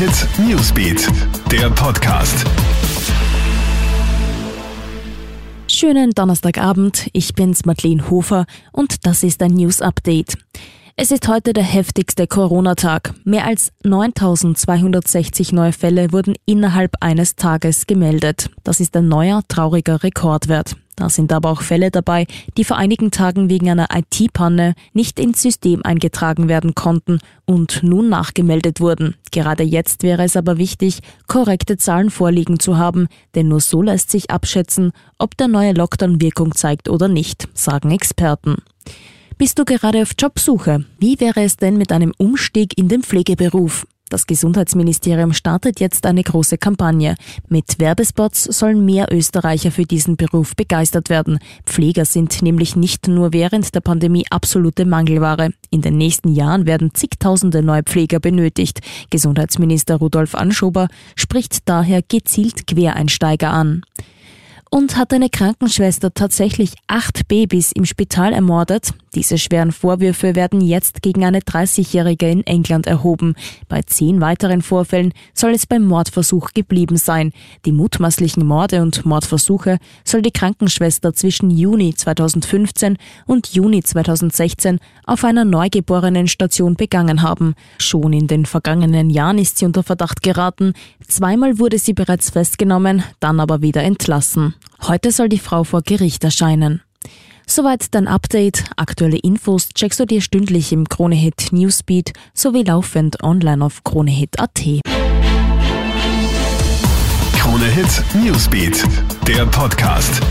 Hit Newsbeat, der Podcast. Schönen Donnerstagabend, ich bin's Madeleine Hofer und das ist ein News Update. Es ist heute der heftigste Corona-Tag. Mehr als 9260 neue Fälle wurden innerhalb eines Tages gemeldet. Das ist ein neuer, trauriger Rekordwert. Da sind aber auch Fälle dabei, die vor einigen Tagen wegen einer IT-Panne nicht ins System eingetragen werden konnten und nun nachgemeldet wurden. Gerade jetzt wäre es aber wichtig, korrekte Zahlen vorliegen zu haben, denn nur so lässt sich abschätzen, ob der neue Lockdown Wirkung zeigt oder nicht, sagen Experten. Bist du gerade auf Jobsuche? Wie wäre es denn mit einem Umstieg in den Pflegeberuf? Das Gesundheitsministerium startet jetzt eine große Kampagne. Mit Werbespots sollen mehr Österreicher für diesen Beruf begeistert werden. Pfleger sind nämlich nicht nur während der Pandemie absolute Mangelware. In den nächsten Jahren werden zigtausende neue Pfleger benötigt. Gesundheitsminister Rudolf Anschober spricht daher gezielt Quereinsteiger an. Und hat eine Krankenschwester tatsächlich acht Babys im Spital ermordet? Diese schweren Vorwürfe werden jetzt gegen eine 30-Jährige in England erhoben. Bei zehn weiteren Vorfällen soll es beim Mordversuch geblieben sein. Die mutmaßlichen Morde und Mordversuche soll die Krankenschwester zwischen Juni 2015 und Juni 2016 auf einer neugeborenen Station begangen haben. Schon in den vergangenen Jahren ist sie unter Verdacht geraten. Zweimal wurde sie bereits festgenommen, dann aber wieder entlassen. Heute soll die Frau vor Gericht erscheinen. Soweit dein Update. Aktuelle Infos checkst du dir stündlich im Kronehit Newsbeat sowie laufend online auf kronehit.at. Kronehit Newsbeat, der Podcast.